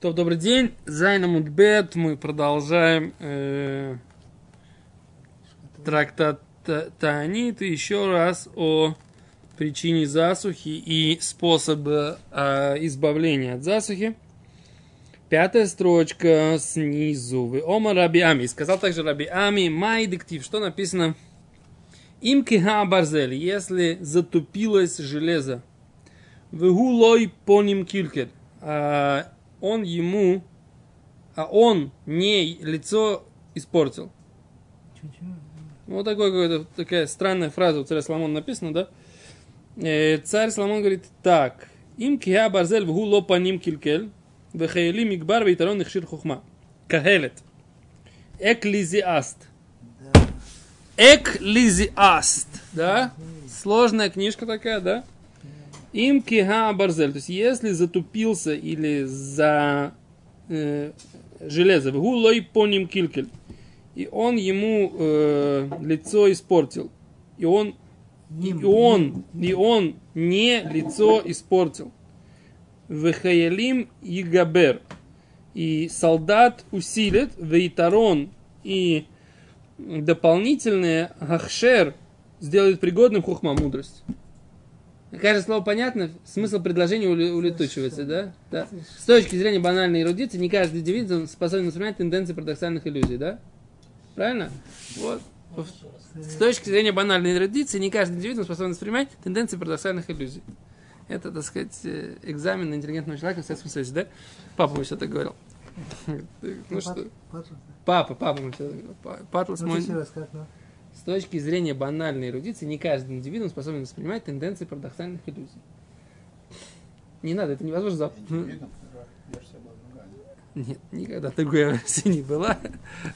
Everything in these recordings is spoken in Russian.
То, добрый день. Зайна Мудбет. Мы продолжаем э, трактат Таанит. Еще раз о причине засухи и способе э, избавления от засухи. Пятая строчка снизу. Вы Ома Раби Ами. Сказал также Раби Ами. Май диктив. Что написано? Им киха барзель. Если затупилось железо. Вегулой поним килькель. Он ему, а он не лицо испортил. Вот такой какой-то, такая странная фраза у царя Соломона написана, да? Э, царь Соломон говорит так. Им кия барзель вгу ло паним килькель, вехаили мигбар вейтарон ихшир хухма. Кахелет. Эклизиаст. Эклизиаст. Да? Сложная книжка такая, да? Им киха барзель. То есть, если затупился или за э, железо, гулой по ним килькель, и он ему э, лицо испортил, и он, и он, и он не лицо испортил. Вехаялим и габер. И солдат усилит, вейтарон и дополнительное ахшер сделает пригодным хухма мудрость. Кажется, слово понятно, смысл предложения улетучивается, да? да? С точки зрения банальной эрудиции, не каждый индивид способен воспринимать тенденции парадоксальных иллюзий, да? Правильно? Вот. С точки зрения банальной эрудиции, не каждый индивид способен воспринимать тенденции парадоксальных иллюзий. Это, так сказать, э, экзамен на интеллигентного человека в Советском Союзе, да? Папа мне что-то говорил. Ну что? Папа, папа мне что-то говорил. Патлас мой с точки зрения банальной эрудиции, не каждый индивидуум способен воспринимать тенденции парадоксальных иллюзий. Не надо, это невозможно запомнить. Нет, никогда такой версии не была.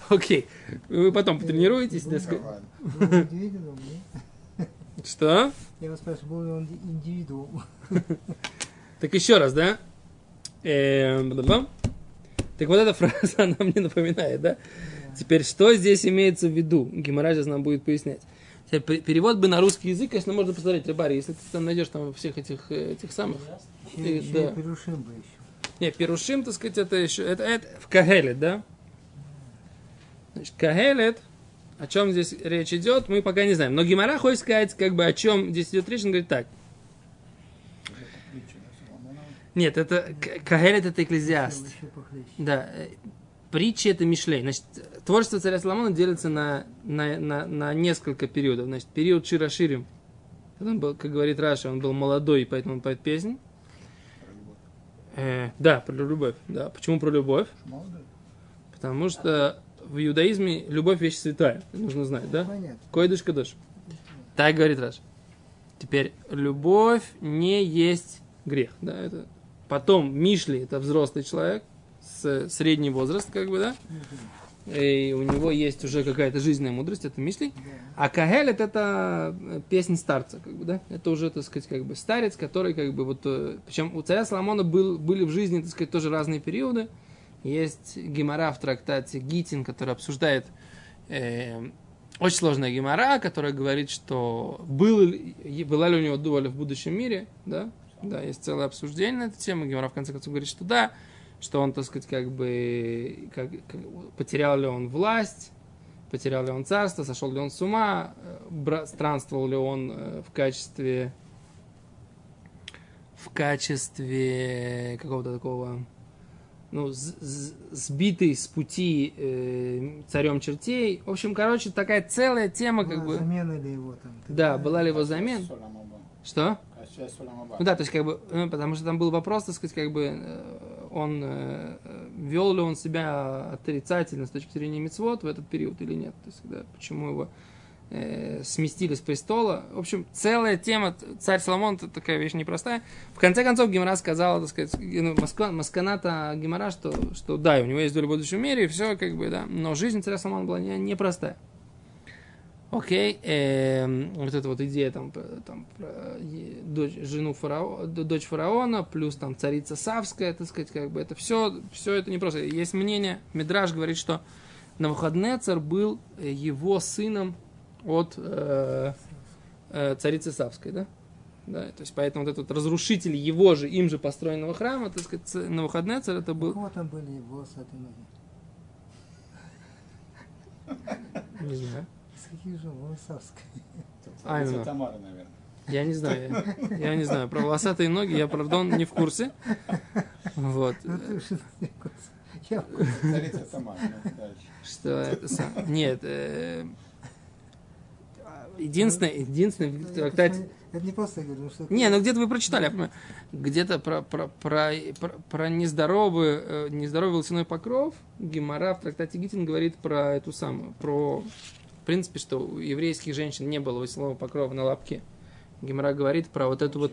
Окей. Вы потом потренируетесь, так сказать. Что? Я вас спрашиваю, был ли он индивидуум? Так еще раз, да? Эм, так вот эта фраза, она мне напоминает, да? Теперь, что здесь имеется в виду? Геморрай сейчас нам будет пояснять. Теперь, перевод бы на русский язык, конечно, можно посмотреть, Рыбари, если ты там найдешь там всех этих, э, этих самых... Еще, еще да. Перушим бы еще. Не, Перушим, так сказать, это еще... Это, это в Кагелет, да? Значит, Кагелет, о чем здесь речь идет, мы пока не знаем. Но Гимара хочет сказать, как бы, о чем здесь идет речь, он говорит так. Нет, это Кохелет это экклезиаст. Да, э, притчи это Мишлей. Значит, творчество царя Соломона делится на, на, на, на несколько периодов. Значит, период Шир а-ширим. Он был, как говорит Раши, он был молодой, поэтому он поет песни. Э, да, про любовь. Да. Почему про любовь? Потому что в иудаизме любовь вещь святая. нужно знать, да? קודש קדשים. Так говорит Раши. Теперь любовь не есть грех. Да, это... Потом Мишли, это взрослый человек, с средний возраст, как бы, да? И у него есть уже какая-то жизненная мудрость, это Мишли. А Кагелет это песня старца, как бы, да? Это уже, так сказать, как бы старец, который, как бы, вот... э, Причем у царя Соломона был, были в жизни, так сказать, тоже разные периоды. Есть гемора в трактате Гитин, который обсуждает э, очень сложная гемора, которая говорит, что был, была ли у него доля в будущем мире, да? Да, есть целое обсуждение на эту тему. Гемора в конце концов говорит, что да, что он, так сказать, как бы как, как, потерял ли он власть, потерял ли он царство, сошел ли он с ума, бра, странствовал ли он э, в качестве в качестве какого-то такого ну, сбитый с пути э, царем чертей. В общем, короче, такая целая тема, как бы. Замена ли его там? Да, была ли его замена? Что? Ну да, то есть как бы, ну, потому что там был вопрос, так сказать, как бы э, он э, вел ли он себя отрицательно с точки зрения мецвод в этот период или нет, то есть да, почему его э, сместили с престола. В общем, целая тема, царь Соломон, это такая вещь непростая. В конце концов, Гимара сказала, так сказать, ну, Масканата Гимара, что, что да, у него есть доля в будущем мире, и все, как бы, да, но жизнь царя Соломона была непростая. Не непростая. Окей, э, вот эта вот идея там, там про дочь, жену фараона, дочь фараона, плюс там царица Савская, так сказать, как бы это все, все это не просто. Есть мнение, Мидраж говорит, что Навуходнецар был его сыном от э, э, царицы Савской, да? Да, то есть поэтому вот этот разрушитель его же, им же построенного храма, так сказать, на выходные царь это был... Кого там были волосатые ноги? Не знаю. С каких же? А, именно. Тамара, наверное. Я не знаю, я, я не знаю. Про волосатые ноги я, правда, не в курсе. Вот. Ну, Царица Тамара. Что это сам... Нет, э, единственное, единственное в трактате... Это не просто я говорю, что... Не, ну где-то вы прочитали, где-то про, про, про, про, про нездоровый, э, нездоровый волосяной покров Гимара в трактате Гитин говорит про эту самую, про, в принципе, что у еврейских женщин не было волосяного покрова на лапке. Гимара говорит про вот эту вот...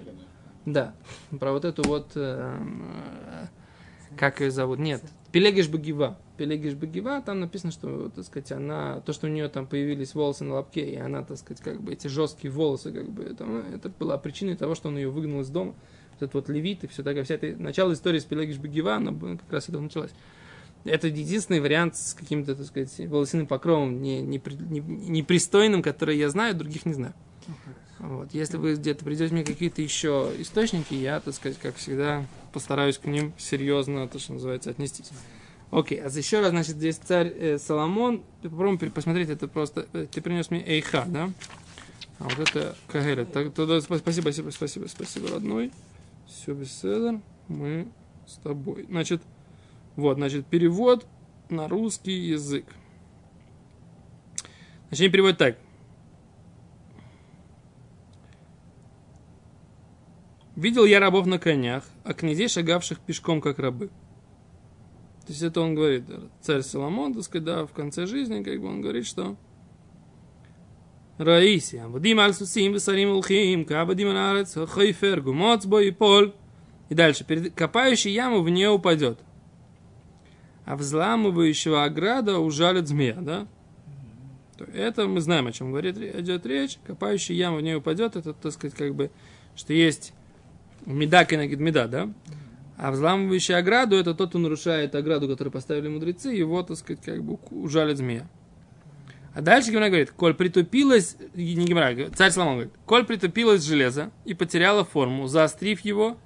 Да, про вот эту вот... Э, э, как ее зовут? Нет, Пелегиш Багива. Пелегиш Багива, там написано, что, так сказать, она, то, что у нее там появились волосы на лобке, и она, так сказать, как бы эти жесткие волосы, как бы, это, это была причиной того, что он ее выгнал из дома. Вот этот вот левит и все такое, вся эта, начало истории с Пелегиш Багива, она как раз это началась. Это единственный вариант с каким-то, так сказать, волосяным покровом не, не, не, непристойным, который я знаю, других не знаю. Вот. Если вы где-то придете мне какие-то еще источники, я, так сказать, как всегда, постараюсь к ним серьезно, то, что называется, отнестись. Окей, а еще раз, значит, здесь царь э, Соломон. Попробуем посмотреть, это просто... Э, ты принес мне Эйха, да? А вот это Кагелет. Так, тогда спасибо, спасибо, спасибо, спасибо, родной. Все беседа. Мы с тобой. Значит, вот, значит, перевод на русский язык. Значит, они переводят так. Видел я рабов на конях, а князей, шагавших пешком, как рабы. То есть это он говорит, царь Соломон, так сказать, да, в конце жизни, как бы он говорит, что Раиси, Амбадим аль-Сусим, Весарим улхим, Кабадим аль-Арец, Хайфер, Гумоц, Бой, Пол. И дальше, копающий яму в нее упадет. А взламывающего ограда ужалит змея, да? Это мы знаем, о чем говорит, идет речь. Копающий яму в нее упадет, это, так сказать, как бы, что есть Меда кенегид меда, да? А взламывающий ограду, это тот, кто нарушает ограду, которую поставили мудрецы, его, так сказать, как бы ужалит змея. А дальше Гимара говорит, коль притупилось, не Гимара, царь Соломон говорит, коль притупилось железо и потеряло форму, заострив его,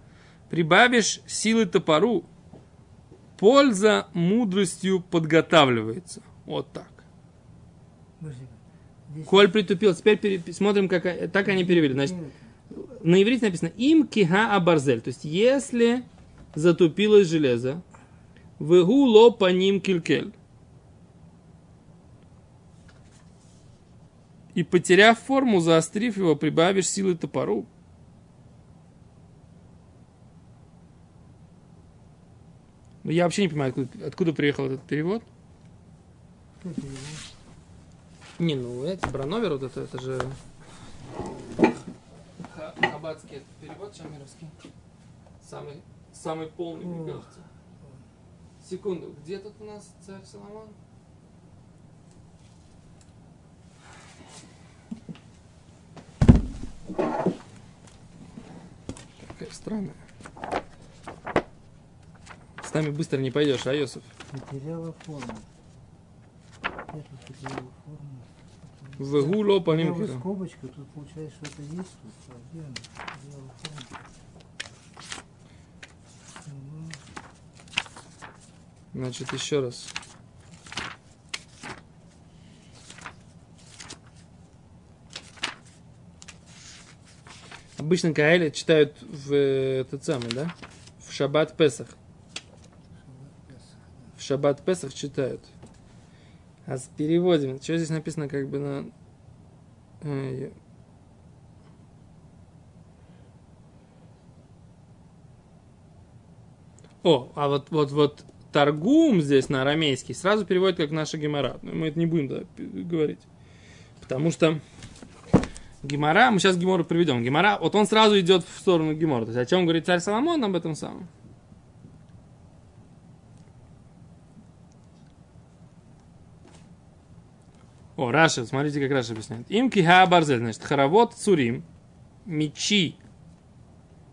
прибавишь силы топору, польза мудростью подготавливается. Вот так. Коль притупилось, теперь пересмотрим, как, так они перевели. Значит, на иврите написано им киха абарзель, то есть если затупилось железо, вегу ло по ним килькель. И потеряв форму, заострив его, прибавишь силы топору. Я вообще не понимаю, откуда, откуда приехал этот перевод. Не, ну, эти Брановер, вот это, это же Хаббатский это перевод Шамировский. Самый, самый полный, мне кажется. Секунду, где тут у нас царь Соломон? Какая странная. Нами быстро не пойдешь, а, Йосиф? Потеряла форму. Потеряла форму. Вегуло по ним скобочка, тут получается, что это есть тут. А где она? Значит, еще раз. Обычно Каэля читают в этот самый, да? В Шаббат Песах. Шаббат Песах читают. А переводим. Что здесь написано как бы на... Э, О, а вот, вот, вот торгум здесь на арамейский сразу переводит как наша гемора. Но мы это не будем да, говорить. Потому что Гемора, мы сейчас Гемору приведем. Гемора, вот он сразу идет в сторону Гемора. То есть о чем говорит царь Соломон об этом самом? О, Раши, смотрите, как Раши объясняет. אם קהה הברזל, значит, חרבות צורים, мечи,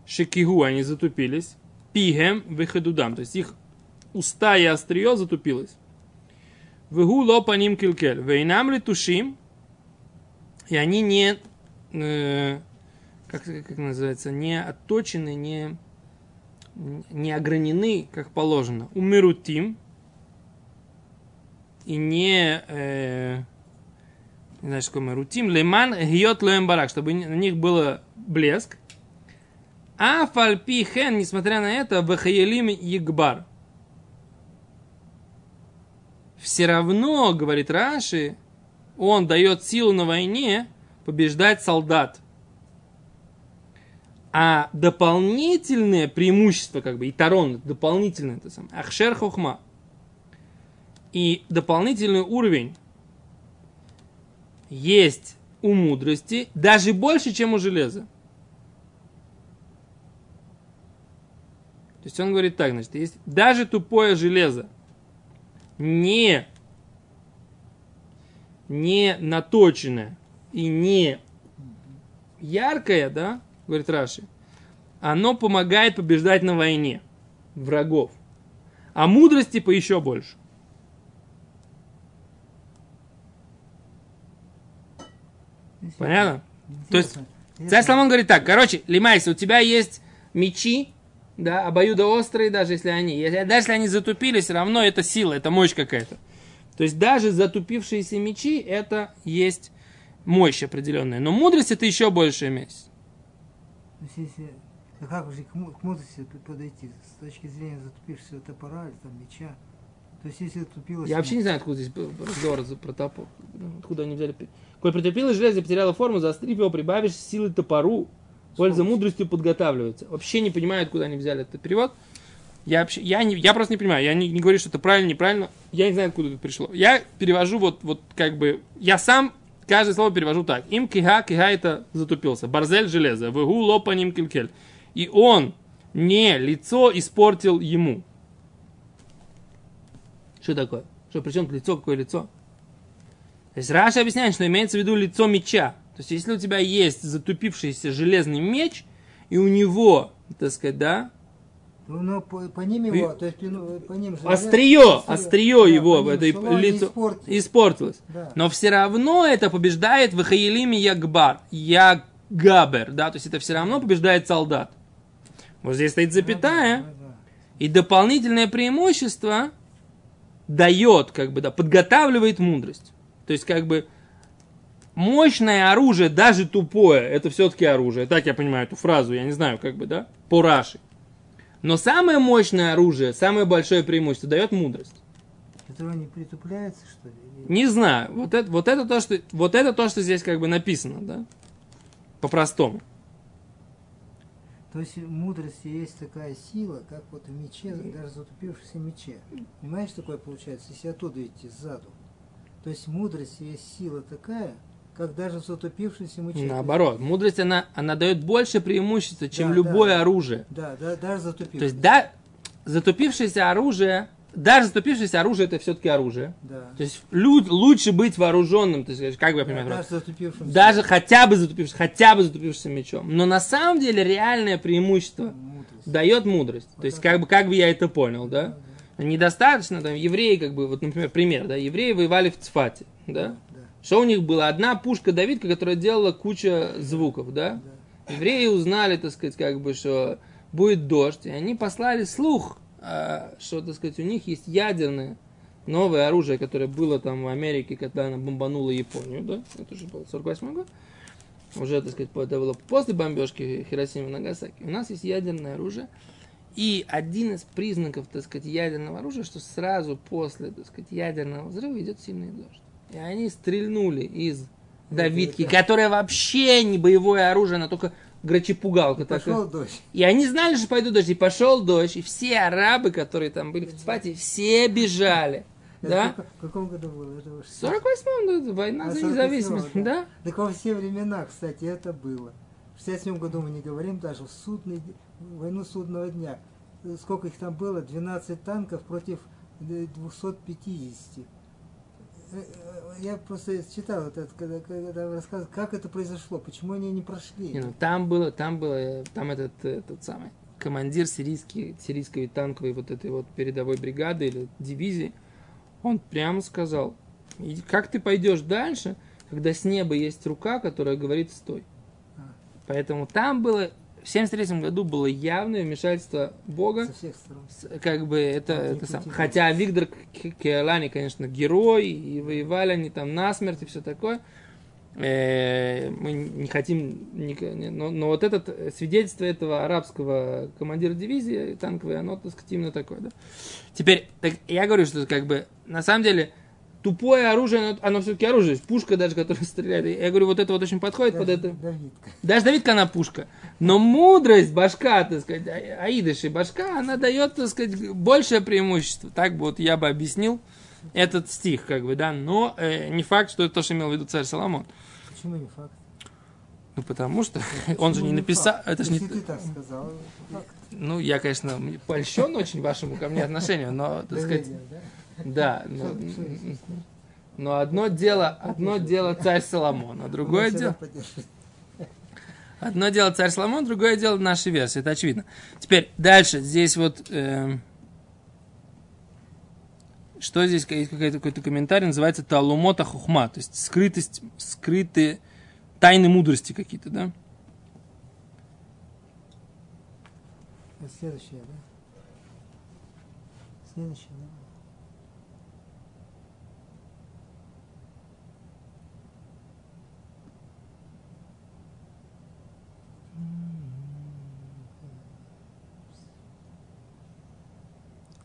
שקהו, они затупились, פיהם וחודם, то есть их уста и острие затупилось. והוא לא פנים קלקל, ואינם לטושים, и они не, э, как, как называется, не отточены, не, не огранены, как положено. ומרוטים и не, э, что такое рутим, леман гиот лоем барак, чтобы на них было блеск. А фальпи хен, несмотря на это, вахаелим егбар. Все равно, говорит Раши, он дает силу на войне побеждать солдат. А дополнительное преимущество, как бы, и тарон, дополнительное, это самое, ахшер хохма. И дополнительный уровень есть у мудрости даже больше, чем у железа. То есть он говорит так, значит, есть даже тупое железо не, не наточенное и не яркое, да, говорит Раши, оно помогает побеждать на войне врагов. А мудрости по еще больше. Понятно? То есть, царь Соломон говорит так, короче, למעשה, у тебя есть мечи, да, обоюдоострые, даже если они, если, даже если они затупили, все равно это сила, это мощь какая-то. То есть даже затупившиеся мечи, это есть мощь определенная. Но мудрость это еще большая мощь. Если, как же к мудрости подойти с точки зрения затупившегося топора или там меча? То есть если затупилось... Я вообще не знаю, откуда здесь разговор про топор. Откуда они взяли... Коль претерпело железо потеряло форму, заострив его, прибавишь силы топору, Польза мудростью подготавливается. Вообще не понимаю, откуда они взяли этот перевод. Я, вообще, я, не, я просто не понимаю. Я не, не говорю, что это правильно, неправильно. Я не знаю, откуда это пришло. Я перевожу вот, вот как бы... Я сам каждое слово перевожу так. Им киха, киха это затупился. Барзель железо. Вегу лопаним килькель. И он не лицо испортил ему. Что такое? Что, при чем лицо? Какое лицо? То есть Раша объясняет, что имеется в виду лицо меча. То есть, если у тебя есть затупившийся железный меч, и у него, так сказать, да, ну, по, по ним его, и, то есть ну, по ним желез, острие, острие, острие да, его, ним, это лицо испортилось. испортилось. Да. Но все равно это побеждает в Хаилиме Ягбар, Ягабер, да, то есть это все равно побеждает солдат. Вот здесь стоит запятая, да, да, да, да. и дополнительное преимущество дает, как бы, да, подготавливает мудрость. То есть, как бы, мощное оружие, даже тупое, это все-таки оружие. Так я понимаю эту фразу, я не знаю, как бы, да, по Раши. Но самое мощное оружие, самое большое преимущество дает мудрость. Которое не притупляется, что ли? Не знаю. Вот это, вот, это то, что, вот это то, что здесь как бы написано, да? По-простому. То есть в мудрости есть такая сила, как вот в мече, даже затупившемся мече. Понимаешь, такое получается, если оттуда идти сзаду. То есть в мудрости есть сила такая, как даже затупившийся мучитель. Наоборот, мудрость, она, она дает больше преимущества, чем да, любое да, оружие. Да, да, даже затупившееся. То есть, да, затупившееся оружие, даже затупившееся оружие, это все-таки оружие. Да. То есть, лю- лучше быть вооруженным, то есть, как бы я понимаю, да, даже затупившимся. Даже хотя бы затупившимся, хотя бы затупившимся мечом. Но на самом деле реальное преимущество мудрость. дает мудрость. Вот то есть, как бы, как бы я это понял, да? да, да. Недостаточно, там, евреи, как бы, вот, например, пример, да, евреи воевали в Цфате, да? Что у них было? Одна пушка Давидка, которая делала куча звуков, да? Евреи узнали, так сказать, как бы, что будет дождь, и они послали слух, а, что, так сказать, у них есть ядерное новое оружие, которое было там в Америке, когда она бомбанула Японию, да? Это уже был 48 год. Уже, так сказать, это было после бомбежки Хиросимы и Нагасаки. У нас есть ядерное оружие. И один из признаков, так сказать, ядерного оружия, что сразу после, так сказать, ядерного взрыва идет сильный дождь. И они стрельнули из Давидки, которая вообще не боевое оружие, она только грачепугалка. Пошел дождь. И они знали, что пойдут дождь. И пошел дождь. И все арабы, которые там были в Цфате, все бежали. Да? В каком году было? Это в 48-м, да, война а, за независимость. Да. да? Так во все времена, кстати, это было. В 67 году мы не говорим даже в судный, войну судного дня. Сколько их там было? 12 танков против 250 я просто читал это, когда, когда вы рассказывали, как это произошло, почему они не прошли. Не, ну, там было, там было, там этот, этот самый командир сирийский, сирийской танковой вот этой вот передовой бригады или дивизии, он прямо сказал, как ты пойдешь дальше, когда с неба есть рука, которая говорит стой. А. Поэтому там было в 73 году было явное вмешательство Бога. Со всех сторон. Как бы это, Вот это сам. Хотя Виктор Киолани, конечно, герой, и воевали они там насмерть и все такое. Э, Мы не хотим, но, но вот это свидетельство этого арабского командира дивизии танковой, оно, так сказать, именно такое, да. Теперь, так я говорю, что как бы, на самом деле, тупое оружие, оно, оно все-таки оружие. Пушка даже, которая стреляет. Я говорю, вот это вот очень подходит под Даже это. Давидка. Даже Давидка она пушка. Но мудрость башка, так сказать, а- Аидыши башка, она дает, так сказать, большее преимущество. Так бы вот я бы объяснил этот стих, как бы, да. Но э, не факт, что это то, что имел в виду царь Соломон. Почему не факт? Ну, потому что он же Почему не написал, факт? это же не... Ты так сказал, факт. Ну, я, конечно, польщен очень вашему ко мне отношению, но, так сказать, да? да, но, но одно дело, одно дело царь Соломон, а другое дело... Одно дело царь Соломон, другое дело наши версии, это очевидно. Теперь дальше, здесь вот, эм, что здесь, есть какой-то, какой-то комментарий, называется Талумота Хухма, то есть скрытость, скрытые тайны мудрости какие-то, да? Следующее, да? Следующее, да?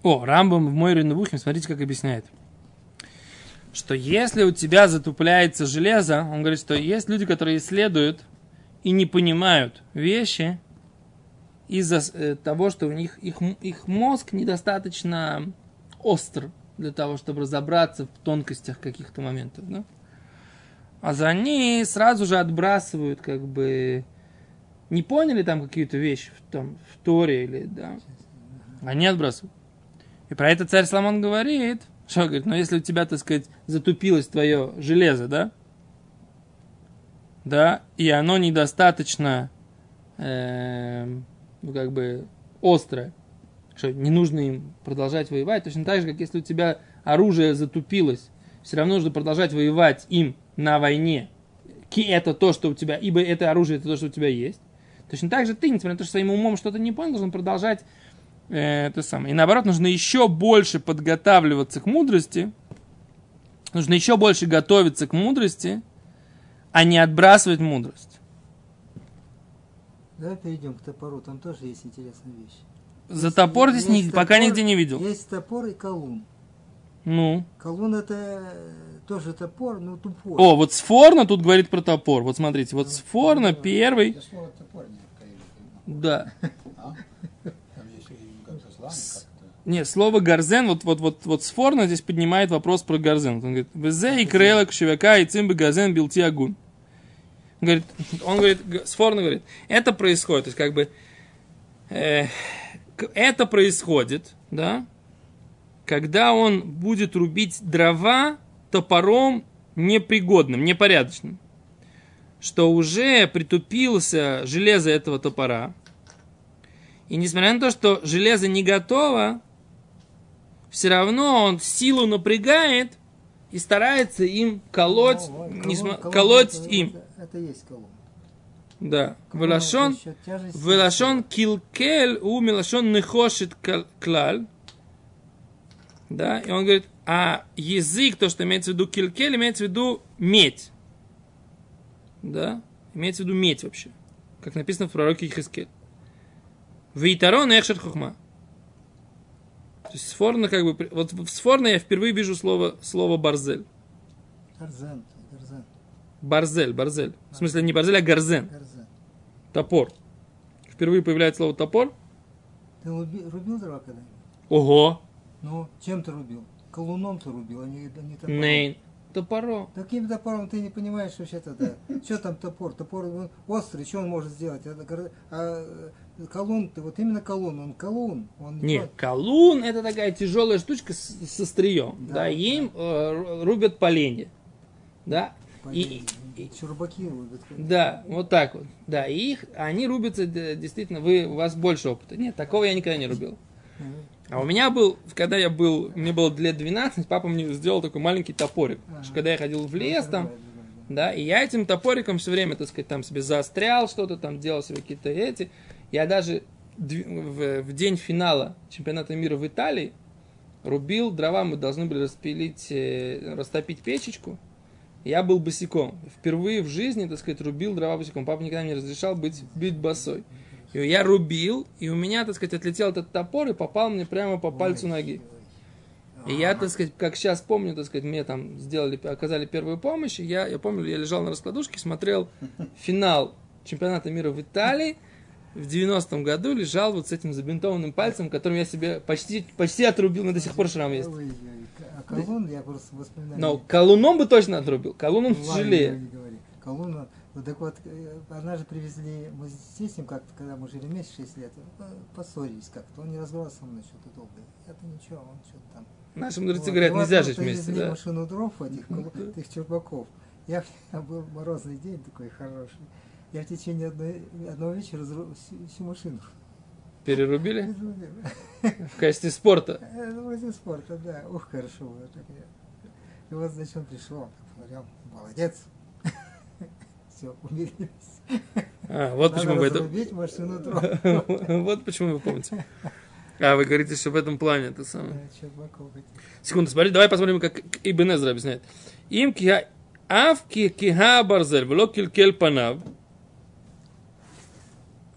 О, Рамбам в Мойре Навухим, смотрите, как объясняет. Что если у тебя затупляется железо, он говорит, что есть люди, которые исследуют и не понимают вещи из-за э, того, что у них их, их мозг недостаточно остр для того, чтобы разобраться в тонкостях каких-то моментов. Да? А за они сразу же отбрасывают, как бы, не поняли там какие-то вещи в, там, в Торе или, да, они отбрасывают. И про это царь Соломон говорит, что говорит, ну если у тебя, так сказать, затупилось твое железо, да, да, и оно недостаточно, ну как бы, острое, что не нужно им продолжать воевать, точно так же, как если у тебя оружие затупилось, все равно нужно продолжать воевать им на войне. Ки это то, что у тебя, ибо это оружие, это то, что у тебя есть. Точно так же ты, несмотря на то, что своим умом что-то не понял, должен продолжать э, это самое. И наоборот, нужно еще больше подготавливаться к мудрости, нужно еще больше готовиться к мудрости, а не отбрасывать мудрость. Давай перейдем к топору, там тоже есть интересная вещь. За Есть- топор здесь есть ни- пока топор, нигде не видел. Есть топор и колун. Ну. Колун это э, тоже топор, но тупой. О, вот Сфорна тут говорит про топор. Вот смотрите, вот Сфорна первый. Не Да. а? Нет, слово гарзен, вот, вот, вот, вот Сфорна здесь поднимает вопрос про гарзен. Он говорит, «Везе и крела кшевяка и цимбы газен билти агун». Он говорит, он говорит, Сфорна говорит, это происходит, то есть как бы, э, это происходит, да, когда он будет рубить дрова топором непригодным, непорядочным, что уже притупился железо этого топора, и несмотря на то, что железо не готово, все равно он силу напрягает и старается им колоть, Ну, вот, несма- колун колоть это- им. Это, это есть колун. Да. Велашон, велашон килкель у милашон нехошит клаль. Да, и он говорит, а язык, то, что имеется в виду килкель, имеется в виду медь. Да, имеется в виду медь вообще. Как написано в пророке Ихискель. Вейтарон эхшер хухма. То есть сфорно как бы... Вот в сфорно я впервые вижу слово, слово барзель. Гарзен, гарзен, Барзель, барзель. В смысле не барзель, а гарзен. гарзен. Топор. Впервые появляется слово топор. Ты руби- рубил дрова когда-нибудь? Ого. Ну, чем ты рубил? Колуном ты рубил, а не, не топором. Нейн. Топором. Таким топором ты не понимаешь вообще-то, да. Что там топор? Топор он острый, что он может сделать? А э, колун, ты вот именно колун, он колун. Он Не, колун это такая тяжелая штучка с, с острием. Да, Да, им э, ру- рубят поленья. Да. И, и- Чурбаки рубят. да, вот так вот. Да, и их, они рубятся д- действительно, вы, у вас больше опыта. Нет, такого я никогда не рубил. А у меня был, когда я был, мне было лет 12, папа мне сделал такой маленький топорик. Ага. Что Когда я ходил в лес там, Да, и я этим топориком все время, так сказать, там себе заострял что-то, там делал себе какие-то эти. Я даже в, в день финала чемпионата мира в Италии рубил дрова, мы должны были распилить, э, растопить печечку. Я был босиком. Впервые в жизни, так сказать, рубил дрова босиком. Папа никогда не разрешал быть, быть босой. И я рубил, и у меня, так сказать, отлетел этот топор и попал мне прямо по пальцу ноги. И я, так сказать, как сейчас помню, так сказать, мне там сделали, оказали первую помощь, и я, я помню, я лежал на раскладушке, смотрел финал чемпионата мира в Италии, в 90-м году лежал вот с этим забинтованным пальцем, которым я себе почти, почти отрубил, но до сих пор шрам есть. А колун, я просто воспоминаю. Но колуном бы точно отрубил, колуном тяжелее. Колуна, вот так вот, э, она же привезли, мы с этим как-то, когда мы жили вместе 6 лет, э, поссорились как-то, он не разговаривал со мной что-то долго. Это ничего, он что-то там Наши мудрецы вот. говорят, нельзя жить вместе. Да. машину дров этих, этих черпаков. Я, я был морозный день такой хороший. Я в течение одной, одного вечера всю, всю машину. Перерубили? В качестве спорта? Э, в качестве спорта, да. Ух, хорошо было. И вот, значит, он пришел, говорил, молодец Все, умирились. А, вот почему вы это... машину дров. Вот почему вы помните. А, вы говорите, что в этом плане это самое. Секунду, смотри, давай посмотрим, как Ибн Эзра объясняет. Им ав киха барзель, вло килькел панав,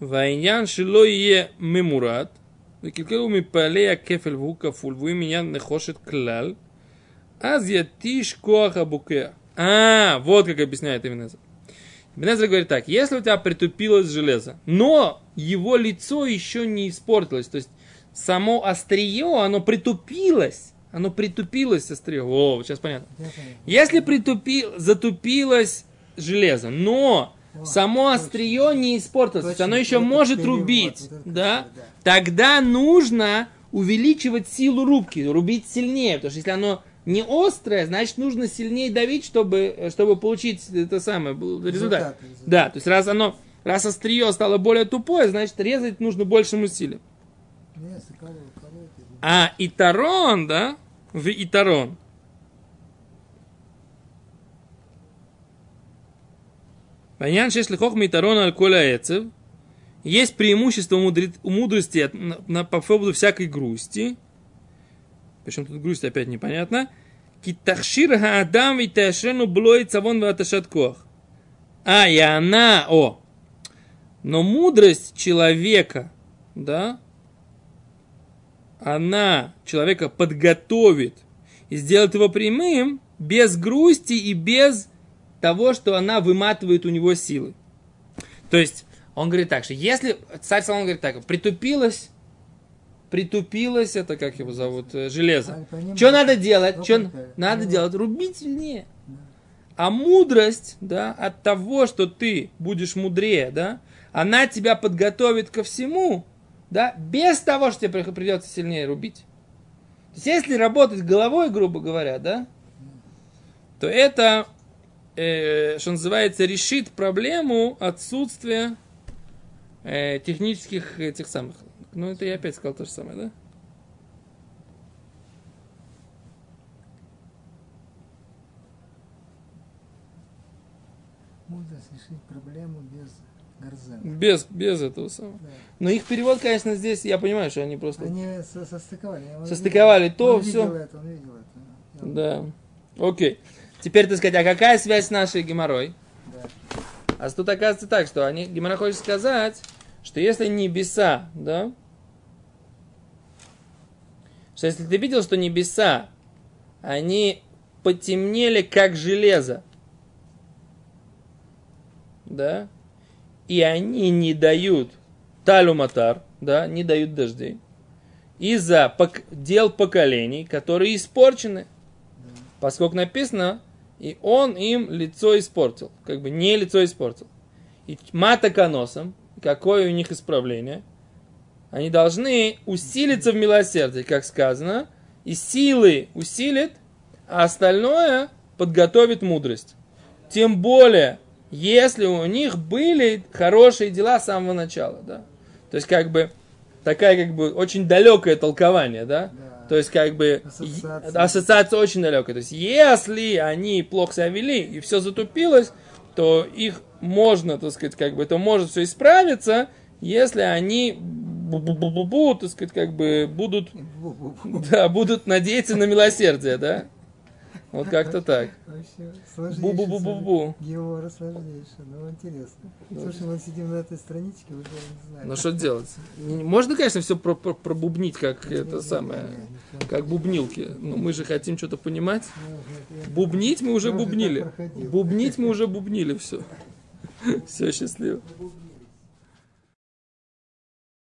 והעניין שלא יהיה ממורד, וקלקלו מפעלי הכפל והוא כפול, והוא עם עניין נחושת כלל, אז יתיש כוח הבוקע. А, вот как объясняет Ибн Ибн говорит так, если у тебя притупилось железо, но его лицо еще не испортилось, то есть само острие, оно притупилось. Оно притупилось, острие. О, сейчас понятно. Если притупил, затупилось железо, но О, само острие не испортилось, точно, оно еще может перевод, рубить, вот да? да, тогда нужно увеличивать силу рубки, рубить сильнее, потому что если оно не острое, значит нужно сильнее давить, чтобы, чтобы получить это самое результат. результат. Да, то есть раз оно, раз острие стало более тупое, значит резать нужно большим усилием. А Итарон, да? В Итарон. Если хохма Итарона аль коля есть преимущество у мудрости на, на, по поводу всякой грусти. Причем тут грусть опять непонятно. Китахшир хаадам и ташену блой цавон ваташаткох. А, и она, о. Но мудрость человека, да, она человека подготовит и сделает его прямым без грусти и без того, что она выматывает у него силы. То есть, он говорит так, что если, царь Соломон говорит так, притупилось, притупилось, это как его зовут, э, железо. Что надо делать? Что надо делать? Рубить сильнее. А мудрость, да, от того, что ты будешь мудрее, да, она тебя подготовит ко всему, да, без того, что тебе придется сильнее рубить. То есть, если работать головой, грубо говоря, да, то это, э, что называется, решит проблему отсутствия э, технических этих самых. Ну, это я опять сказал то же самое, да? Мудрость решить проблему без Гарзена. Без, без этого самого. Да. Но их перевод, конечно, здесь, я понимаю, что они просто... Они со состыковали. Он состыковали видел, то, он все. Видел это, он видел это. Да. Окей. Теперь, так сказать, а какая связь с нашей геморрой? Да. А тут оказывается так, что они, геморрой хочет сказать, что если небеса, да, что если ты видел, что небеса, они потемнели, как железо, да, и они не дают талюматар, да, не дают дождей, из-за пок- дел поколений, которые испорчены. Поскольку написано, и он им лицо испортил, как бы не лицо испортил. И матоконосом, какое у них исправление, они должны усилиться в милосердии, как сказано, и силы усилит, а остальное подготовит мудрость. Тем более, если у них были хорошие дела с самого начала, да. То есть, как бы, такая, как бы, очень далекое толкование, да. да. То есть, как бы, Ассоциация. ассоциация очень далекая. То есть, если они плохо себя вели и все затупилось, то их можно, так сказать, как бы, это может все исправиться, если они бу-бу-бу-бу-бу, так сказать, как бы, будут, да, будут надеяться на милосердие, да? Вот как-то так. Бу-бу-бу-бу-бу. Геора сложнейшее, ну интересно. Слушай, мы сидим на этой страничке, уже не знаю. Ну что делать? Не- Можно, конечно, все про- про- пробубнить, как это самое, как бубнилки. Но мы же хотим что-то понимать. Бубнить мы уже бубнили. Бубнить мы уже бубнили все. Все, счастливо.